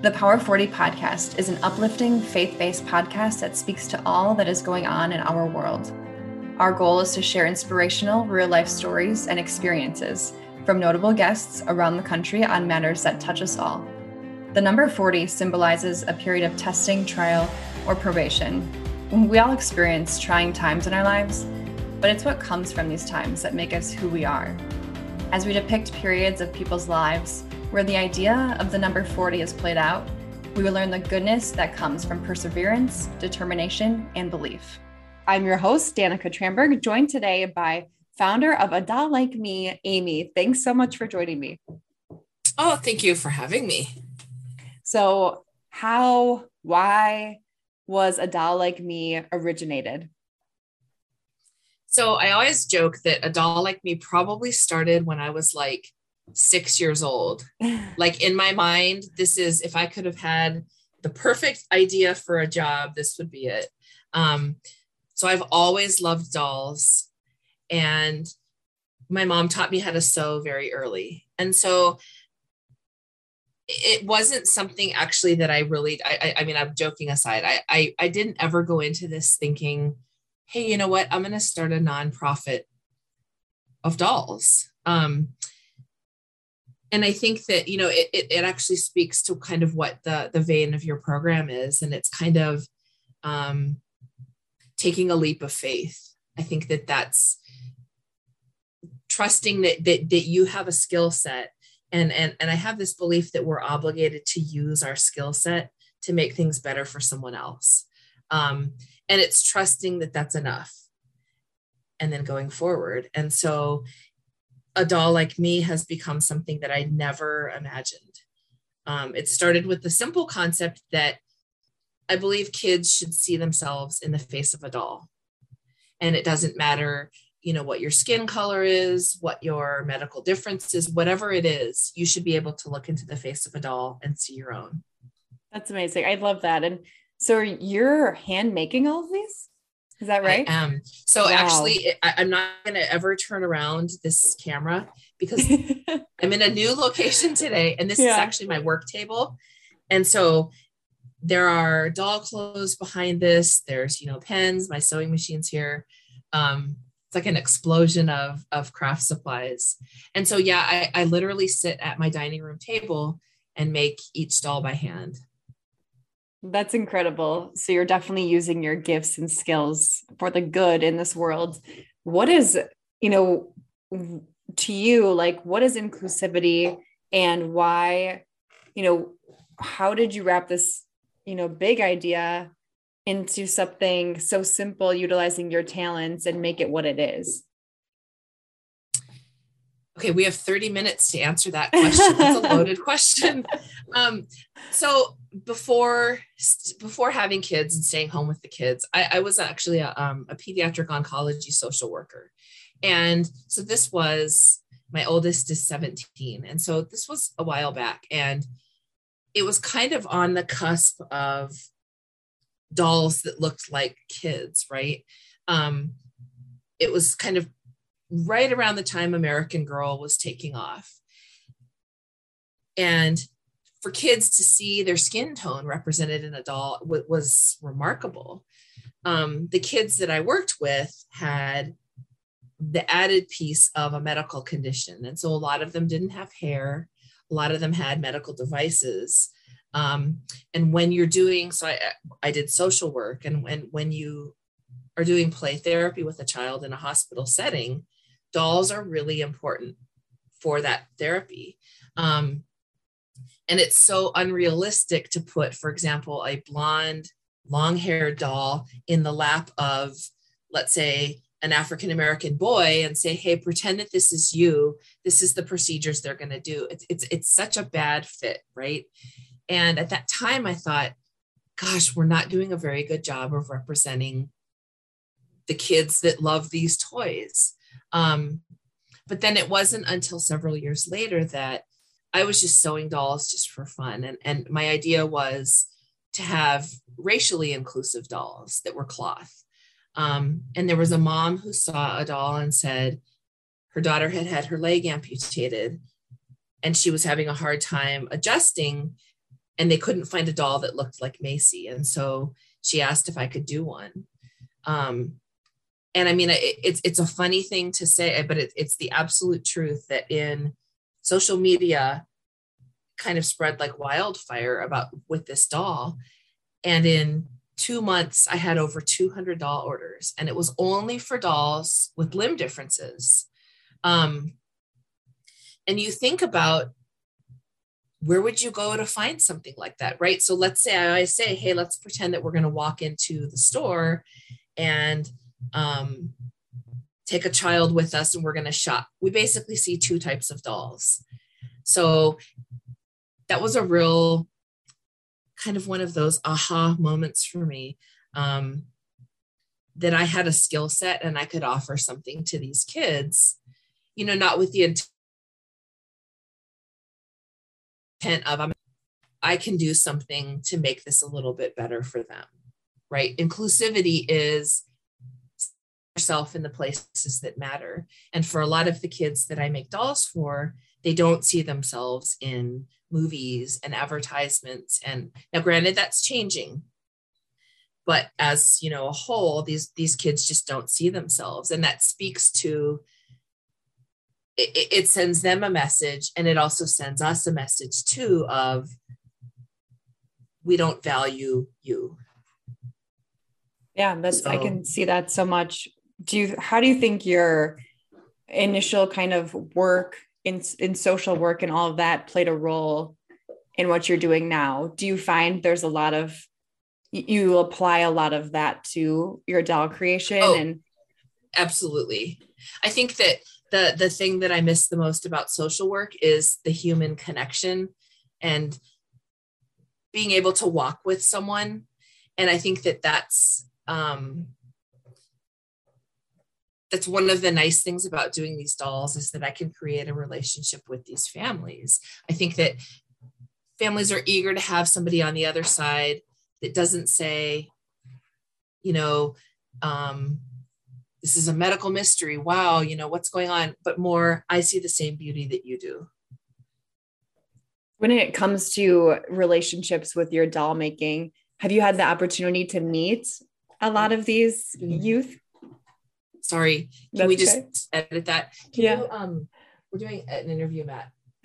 The Power 40 podcast is an uplifting, faith based podcast that speaks to all that is going on in our world. Our goal is to share inspirational, real life stories and experiences from notable guests around the country on matters that touch us all. The number 40 symbolizes a period of testing, trial, or probation. We all experience trying times in our lives, but it's what comes from these times that make us who we are. As we depict periods of people's lives, where the idea of the number 40 is played out, we will learn the goodness that comes from perseverance, determination, and belief. I'm your host, Danica Tramberg, joined today by founder of A Doll Like Me, Amy. Thanks so much for joining me. Oh, thank you for having me. So, how, why was A Doll Like Me originated? So, I always joke that A Doll Like Me probably started when I was like six years old. like in my mind, this is if I could have had the perfect idea for a job, this would be it. Um, so I've always loved dolls, and my mom taught me how to sew very early. And so it wasn't something actually that I really, I, I mean, I'm joking aside, I, I, I didn't ever go into this thinking, hey, you know what, I'm going to start a nonprofit of dolls. Um, and I think that you know it, it, it actually speaks to kind of what the the vein of your program is, and it's kind of um, taking a leap of faith. I think that that's trusting that that that you have a skill set, and and and I have this belief that we're obligated to use our skill set to make things better for someone else, um, and it's trusting that that's enough, and then going forward. And so a doll like me has become something that I never imagined. Um, it started with the simple concept that I believe kids should see themselves in the face of a doll. And it doesn't matter, you know, what your skin color is, what your medical difference is, whatever it is, you should be able to look into the face of a doll and see your own. That's amazing. I love that. And so you're hand making all of these? Is that right? I am. So wow. actually, I, am not going to ever turn around this camera because I'm in a new location today, and this yeah. is actually my work table. And so there are doll clothes behind this. There's you know pens, my sewing machines here. Um, it's like an explosion of of craft supplies. And so yeah, I, I literally sit at my dining room table and make each doll by hand. That's incredible. So you're definitely using your gifts and skills for the good in this world. What is, you know, to you, like what is inclusivity and why, you know, how did you wrap this, you know, big idea into something so simple, utilizing your talents and make it what it is? Okay, we have 30 minutes to answer that question. That's a loaded question. Um, so before before having kids and staying home with the kids, I, I was actually a, um, a pediatric oncology social worker, and so this was my oldest is 17, and so this was a while back, and it was kind of on the cusp of dolls that looked like kids, right? Um, it was kind of right around the time American Girl was taking off. And for kids to see their skin tone represented in a doll w- was remarkable. Um, the kids that I worked with had the added piece of a medical condition. And so a lot of them didn't have hair, a lot of them had medical devices. Um, and when you're doing, so I, I did social work, and when, when you are doing play therapy with a child in a hospital setting, dolls are really important for that therapy. Um, and it's so unrealistic to put, for example, a blonde, long haired doll in the lap of, let's say, an African American boy and say, hey, pretend that this is you. This is the procedures they're going to do. It's, it's, it's such a bad fit, right? And at that time, I thought, gosh, we're not doing a very good job of representing the kids that love these toys. Um, but then it wasn't until several years later that I was just sewing dolls just for fun. And, and my idea was to have racially inclusive dolls that were cloth. Um, and there was a mom who saw a doll and said her daughter had had her leg amputated and she was having a hard time adjusting. and they couldn't find a doll that looked like Macy. And so she asked if I could do one. Um, and I mean, it, it's it's a funny thing to say, but it, it's the absolute truth that in social media, kind of spread like wildfire about with this doll, and in two months I had over 200 doll orders, and it was only for dolls with limb differences. Um, and you think about where would you go to find something like that right so let's say i say hey let's pretend that we're going to walk into the store and um, take a child with us and we're going to shop we basically see two types of dolls so that was a real kind of one of those aha moments for me um, that i had a skill set and i could offer something to these kids you know not with the intent of I'm, I can do something to make this a little bit better for them, right? Inclusivity is yourself in the places that matter. And for a lot of the kids that I make dolls for, they don't see themselves in movies and advertisements. And now, granted, that's changing. But as you know, a whole, these these kids just don't see themselves, and that speaks to it, it sends them a message and it also sends us a message too of we don't value you yeah that's so, i can see that so much do you how do you think your initial kind of work in in social work and all of that played a role in what you're doing now do you find there's a lot of you apply a lot of that to your doll creation oh, and absolutely i think that the the thing that I miss the most about social work is the human connection and being able to walk with someone. And I think that that's um, that's one of the nice things about doing these dolls is that I can create a relationship with these families. I think that families are eager to have somebody on the other side that doesn't say, you know, um, this is a medical mystery. Wow, you know, what's going on? But more, I see the same beauty that you do. When it comes to relationships with your doll making, have you had the opportunity to meet a lot of these mm-hmm. youth? Sorry, can That's we just okay. edit that? Can yeah. You, um, we're doing an interview, Matt.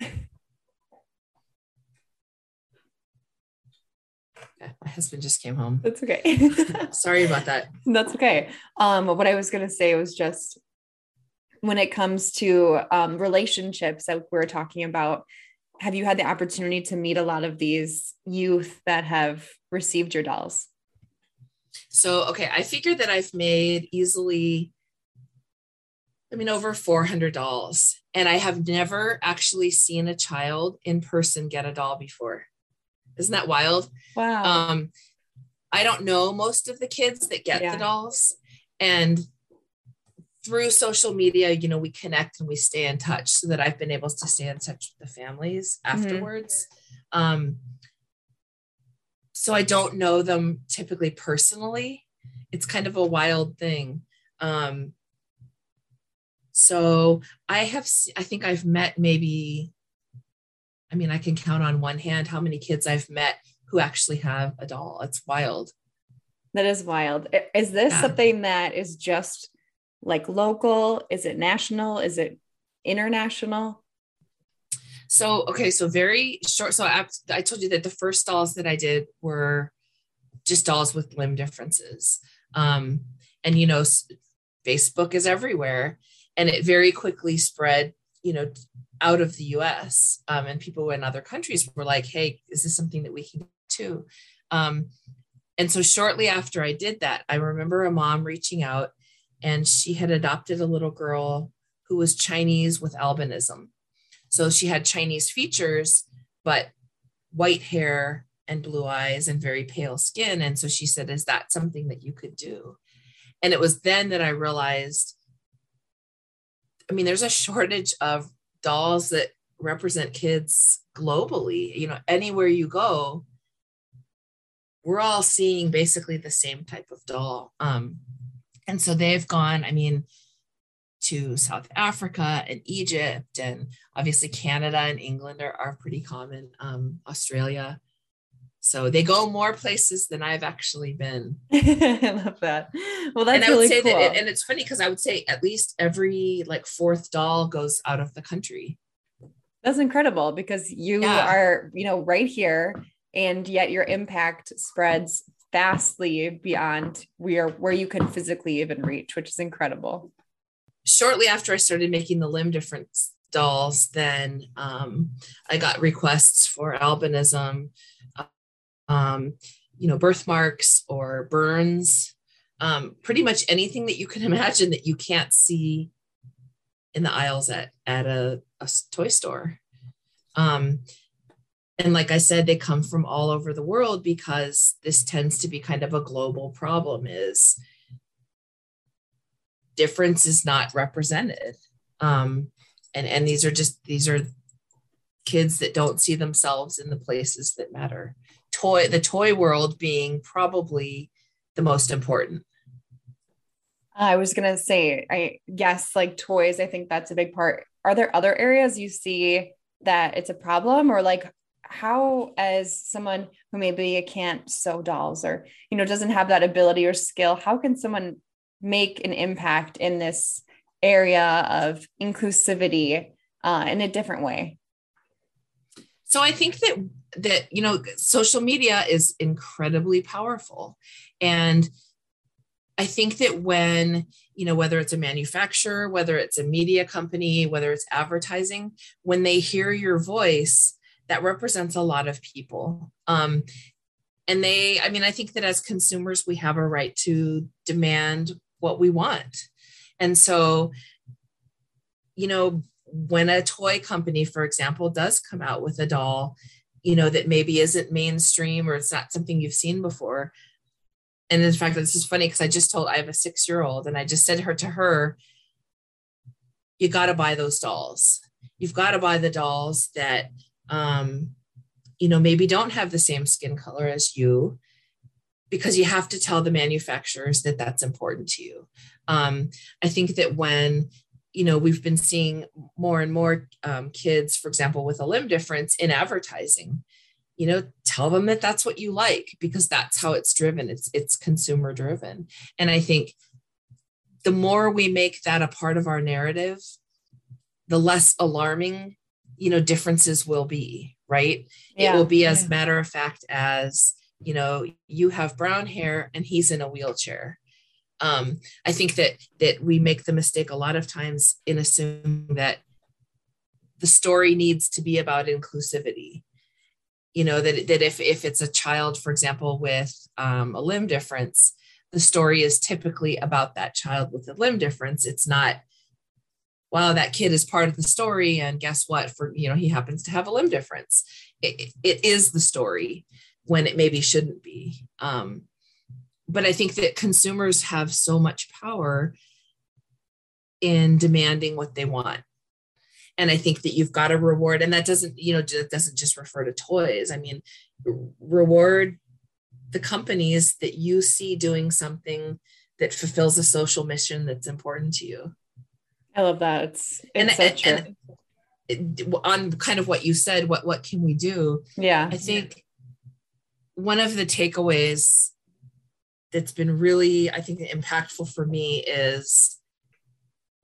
my husband just came home. That's okay. Sorry about that. That's okay. Um, what I was going to say was just when it comes to um, relationships that we're talking about, have you had the opportunity to meet a lot of these youth that have received your dolls? So, okay, I figured that I've made easily, I mean, over 400 dolls, and I have never actually seen a child in person get a doll before. Isn't that wild? Wow. Um, I don't know most of the kids that get yeah. the dolls. And through social media, you know, we connect and we stay in touch so that I've been able to stay in touch with the families mm-hmm. afterwards. Mm-hmm. Um, so I don't know them typically personally. It's kind of a wild thing. Um, so I have, I think I've met maybe I mean, I can count on one hand how many kids I've met who actually have a doll. It's wild. That is wild. Is this yeah. something that is just like local? Is it national? Is it international? So, okay, so very short. So, I, I told you that the first dolls that I did were just dolls with limb differences. Um, and, you know, Facebook is everywhere. And it very quickly spread, you know, out of the US um, and people in other countries were like, hey, is this something that we can do? Um, and so shortly after I did that, I remember a mom reaching out and she had adopted a little girl who was Chinese with albinism. So she had Chinese features, but white hair and blue eyes and very pale skin. And so she said, Is that something that you could do? And it was then that I realized I mean, there's a shortage of dolls that represent kids globally you know anywhere you go we're all seeing basically the same type of doll. Um, and so they've gone i mean to south africa and egypt and obviously canada and england are, are pretty common. Um, australia So they go more places than I've actually been. I love that. Well, that's and I really would say cool. that, and it's funny because I would say at least every like fourth doll goes out of the country. That's incredible because you Yeah. are, you know, right here and yet your impact spreads vastly beyond where where you can physically even reach, which is incredible. Shortly after I started making the limb difference dolls, then um, I got requests for albinism, um, you know, birthmarks or burns, um, pretty much anything that you can imagine that you can't see in the aisles at at a, a toy store. Um, and like I said, they come from all over the world because this tends to be kind of a global problem. Is difference is not represented, um, and and these are just these are kids that don't see themselves in the places that matter. Toy the toy world being probably the most important. I was gonna say, I guess like toys, I think that's a big part. Are there other areas you see that it's a problem or like how as someone who maybe can't sew dolls or you know doesn't have that ability or skill, how can someone make an impact in this area of inclusivity uh, in a different way? so i think that that you know social media is incredibly powerful. And i think that when you know whether it's a manufacturer whether it's a media company whether it's advertising when they hear your voice that represents a lot of people. Um, and they i mean i think that as consumers we have a right to demand what we want. And so you know when a toy company for example does come out with a doll you know that maybe isn't mainstream or it's not something you've seen before. And in fact this is funny because i just told i have a six year old and i just said her to her you got to buy those dolls. You've got to buy the dolls that um you know maybe don't have the same skin color as you because you have to tell the manufacturers that that's important to you. Um, i think that when you know we've been seeing more and more um, kids for example with a limb difference in advertising you know tell them that that's what you like because that's how it's driven. It's it's consumer driven. And i think the more we make that a part of our narrative the less alarming you know differences will be right? It will be as Yeah. matter of fact as you know you have brown hair and he's in a wheelchair um, i think that that we make the mistake a lot of times in assuming that the story needs to be about inclusivity. You know that, that if if it's a child for example with um, a limb difference the story is typically about that child with a limb difference. It's not wow that kid is part of the story and guess what? For you know he happens to have a limb difference. It, it is the story when it maybe shouldn't be. Um, but i think that consumers have so much power in demanding what they want. And i think that you've got to reward and that doesn't you know that doesn't just refer to toys. I mean reward the companies that you see doing something that fulfills a social mission that's important to you. I love that. It's it's And- so and- and- on kind of what you said what what can we do? Yeah. I think one of the takeaways that's been really, I think, impactful for me is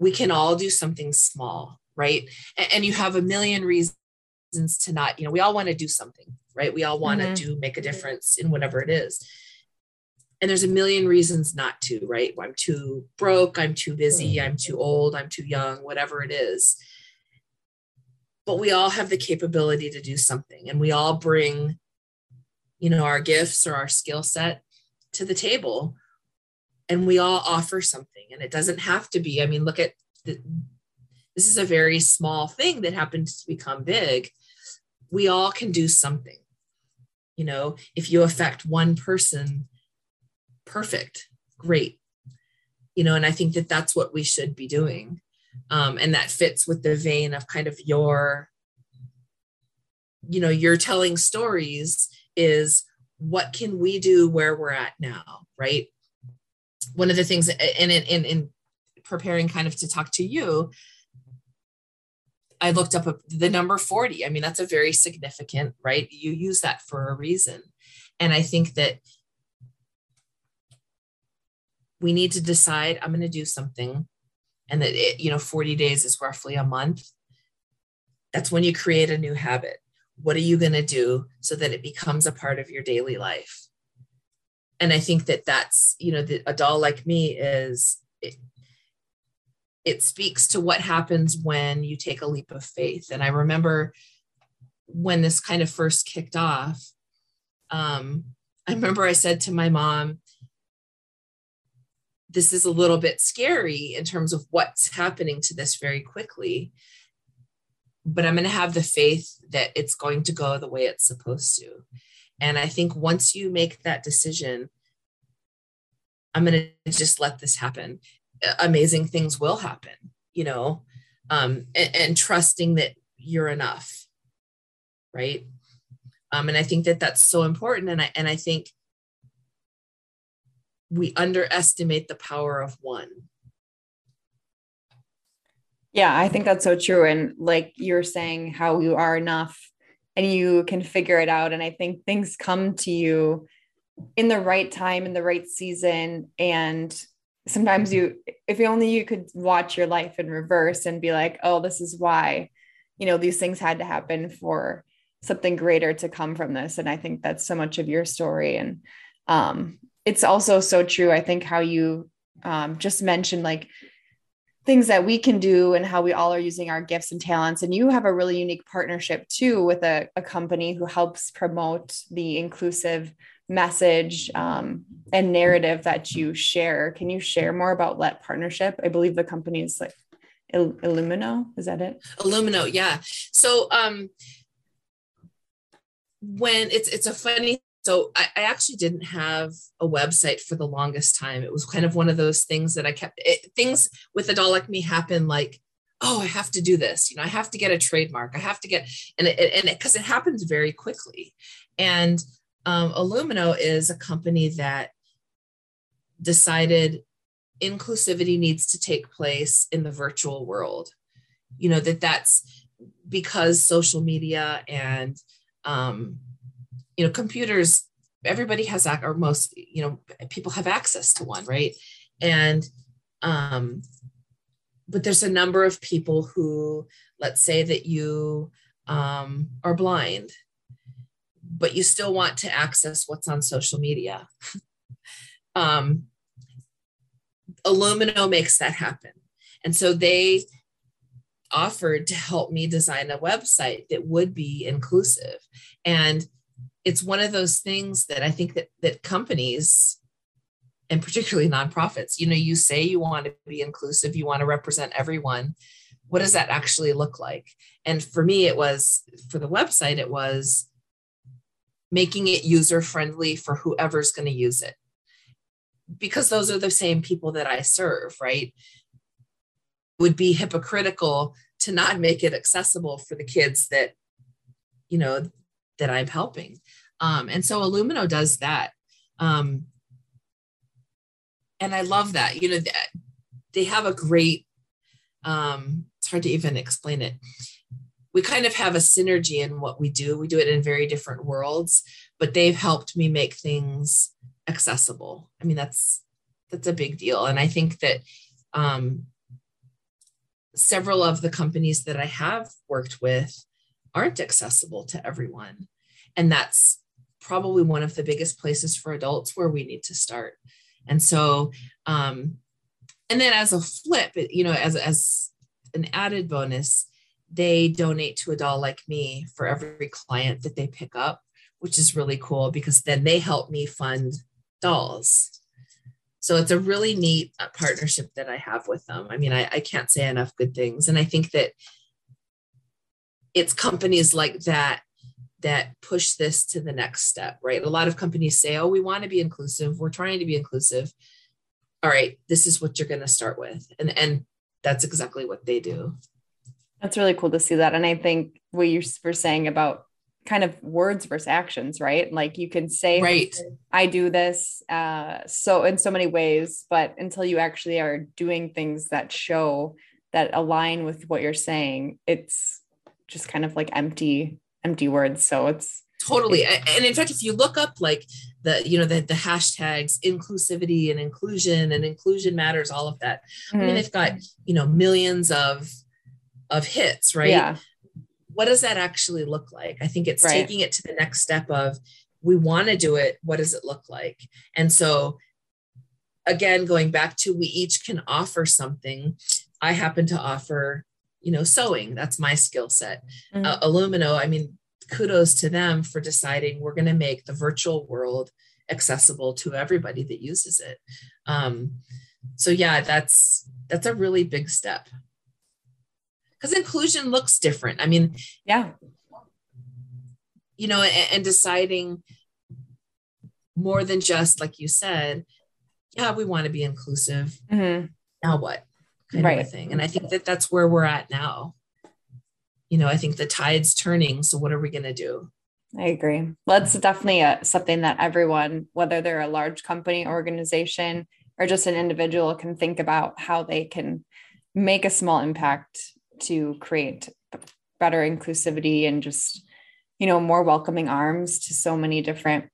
we can all do something small, right? And, and you have a million reasons to not, you know, we all want to do something, right? We all want to Mhm. do make a difference in whatever it is. And there's a million reasons not to, right? I'm too broke, I'm too busy, I'm too old, I'm too young, whatever it is. But we all have the capability to do something, and we all bring you know our gifts or our skill set to the table and we all offer something and it doesn't have to be i mean look at the, this is a very small thing that happens to become big. We all can do something. You know if you affect one person perfect great. You know and i think that that's what we should be doing. Um, and that fits with the vein of kind of your you know you're telling stories is what can we do where we're at now right? One of the things in, in, in preparing kind of to talk to you i looked up the number 40 i mean that's a very significant right? You use that for a reason. And I think that we need to decide I'm going to do something and that it, you know 40 days is roughly a month. That's when you create a new habit what are you going to do so that it becomes a part of your daily life? And i think that that's you know the, a doll like me is it, it speaks to what happens when you take a leap of faith. And i remember when this kind of first kicked off um, i remember i said to my mom this is a little bit scary in terms of what's happening to this very quickly but i'm going to have the faith that it's going to go the way it's supposed to. And i think once you make that decision i'm going to just let this happen. Amazing things will happen you know um, and, and trusting that you're enough right? Um, and i think that that's so important and i and i think we underestimate the power of one. Yeah, I think that's so true. And like you're saying, how you are enough and you can figure it out. And I think things come to you in the right time, in the right season. And sometimes you, if only you could watch your life in reverse and be like, oh, this is why, you know, these things had to happen for something greater to come from this. And I think that's so much of your story. And um, it's also so true. I think how you um, just mentioned like things that we can do and how we all are using our gifts and talents. And you have a really unique partnership too with a, a company who helps promote the inclusive message um, and narrative that you share. Can you share more about that partnership? I believe the company is like Illumino. Is that it? Illumino, yeah. So um, when it's it's a funny so I, I, actually didn't have a website for the longest time. It was kind of one of those things that I kept it, things with a doll like me happen like, oh, I have to do this. You know, I have to get a trademark. I have to get and it, and because it, it, happens very quickly. And um, Illumino is a company that decided inclusivity needs to take place in the virtual world. You know that that's because social media and um, you know computers everybody has or most you know people have access to one right? And um but there's a number of people who let's say that you um, are blind but you still want to access what's on social media. Um, illumino makes that happen. And so they offered to help me design a website that would be inclusive. And it's one of those things that I think that that companies and particularly nonprofits, you know, you say you want to be inclusive, you want to represent everyone. What does that actually look like? And for me, it was for the website, it was making it user friendly for whoever's going to use it. Because those are the same people that I serve, right? Would be hypocritical to not make it accessible for the kids that, you know, that I'm helping. Um, and so Illumino does that. Um, and I love that. You know, that they have a great, um, it's hard to even explain it. We kind of have a synergy in what we do. We do it in very different worlds, but they've helped me make things accessible. I mean, that's that's a big deal. And I think that um, several of the companies that I have worked with aren't accessible to everyone. And that's probably one of the biggest places for adults where we need to start. And so, um, and then as a flip, you know, as, as an added bonus, they donate to a doll like me for every client that they pick up, which is really cool because then they help me fund dolls. So it's a really neat uh, partnership that I have with them. I mean, I, I can't say enough good things. And I think that it's companies like that that push this to the next step, right? A lot of companies say, oh, we want to be inclusive. We're trying to be inclusive. All right, this is what you're going to start with. And, and that's exactly what they do. That's really cool to see that. And I think what you were saying about kind of words versus actions, right? Like you can say, right, I do this uh, so in so many ways, but until you actually are doing things that show that align with what you're saying, it's just kind of like empty empty words. So it's totally and in fact if you look up like the you know the, the hashtags inclusivity and inclusion and inclusion matters all of that mm-hmm. i mean mm-hmm. they've got you know millions of of hits right yeah what does that actually look like i think it's right. taking it to the next step of we want to do it what does it look like and so again going back to we each can offer something i happen to offer you know sewing that's my skill set mm-hmm. uh, illumino i mean kudos to them for deciding we're going to make the virtual world accessible to everybody that uses it. Um, so yeah, that's that's a really big step because inclusion looks different. I mean, yeah, you know, and, and deciding more than just like you said, yeah, we want to be inclusive. Mm-hmm. Now what? Kind right. of a thing. And I think that that's where we're at now you know, I think the tide's turning. So what are we going to do? I agree. Well, that's definitely a, something that everyone, whether they're a large company, organization, or just an individual, can think about how they can make a small impact to create better inclusivity and just, you know, more welcoming arms to so many different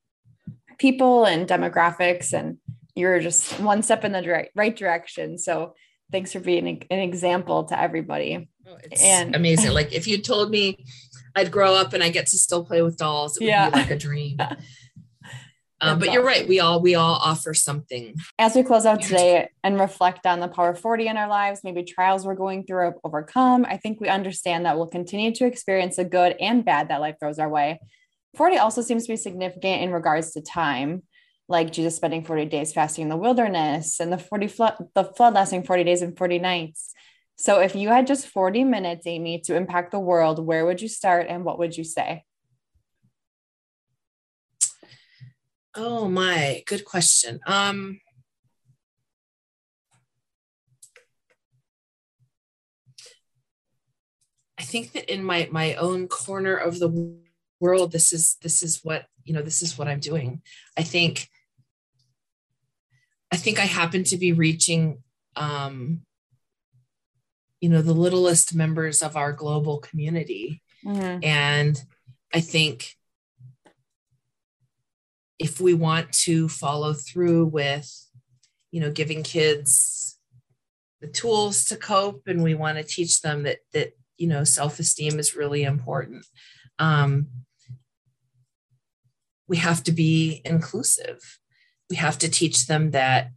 people and demographics. And you're just one step in the direct, right direction. So thanks for being an example to everybody. Oh, it's and amazing. Like if you told me I'd grow up and I get to still play with dolls, it would yeah. be like a dream. Um, but you're right. We all we all offer something. As we close out today and reflect on the power 40 in our lives, maybe trials we're going through or overcome, I think we understand that we'll continue to experience the good and bad that life throws our way. 40 also seems to be significant in regards to time like Jesus spending 40 days fasting in the wilderness and the 40 flood, the flood lasting 40 days and 40 nights. So if you had just 40 minutes, Amy, to impact the world, where would you start and what would you say? Oh my, good question. Um I think that in my my own corner of the world this is this is what you know this is what i'm doing i think I think I happen to be reaching, um, you know, the littlest members of our global community. Mm-hmm. And I think if we want to follow through with, you know, giving kids the tools to cope and we want to teach them that, that, you know, self-esteem is really important. Um, we have to be inclusive we have to teach them that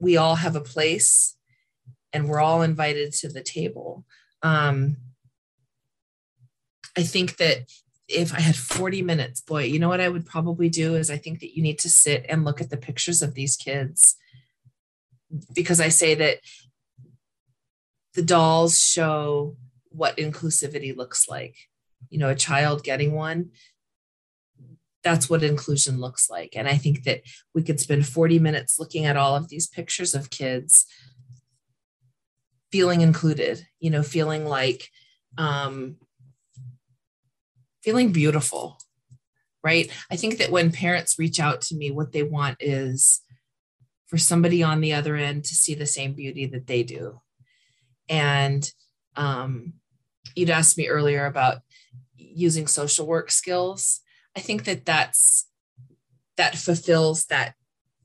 we all have a place and we're all invited to the table. Um, I think that if I had 40 minutes, boy, you know what I would probably do is I think that you need to sit and look at the pictures of these kids because I say that the dolls show what inclusivity looks like. You know, a child getting one that's what inclusion looks like. And I think that we could spend 40 minutes looking at all of these pictures of kids feeling included, you know, feeling like, um, feeling beautiful, right? I think that when parents reach out to me, what they want is for somebody on the other end to see the same beauty that they do. And um, you'd asked me earlier about using social work skills I think that that's that fulfills that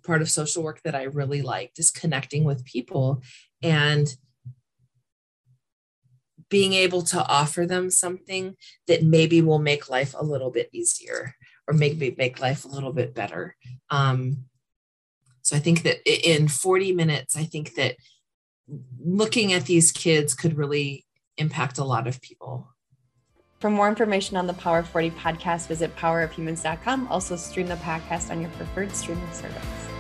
part of social work that I really liked is connecting with people and being able to offer them something that maybe will make life a little bit easier or maybe make life a little bit better. Um, so I think that in 40 minutes, I think that looking at these kids could really impact a lot of people. For more information on the Power 40 podcast, visit powerofhumans.com. Also, stream the podcast on your preferred streaming service.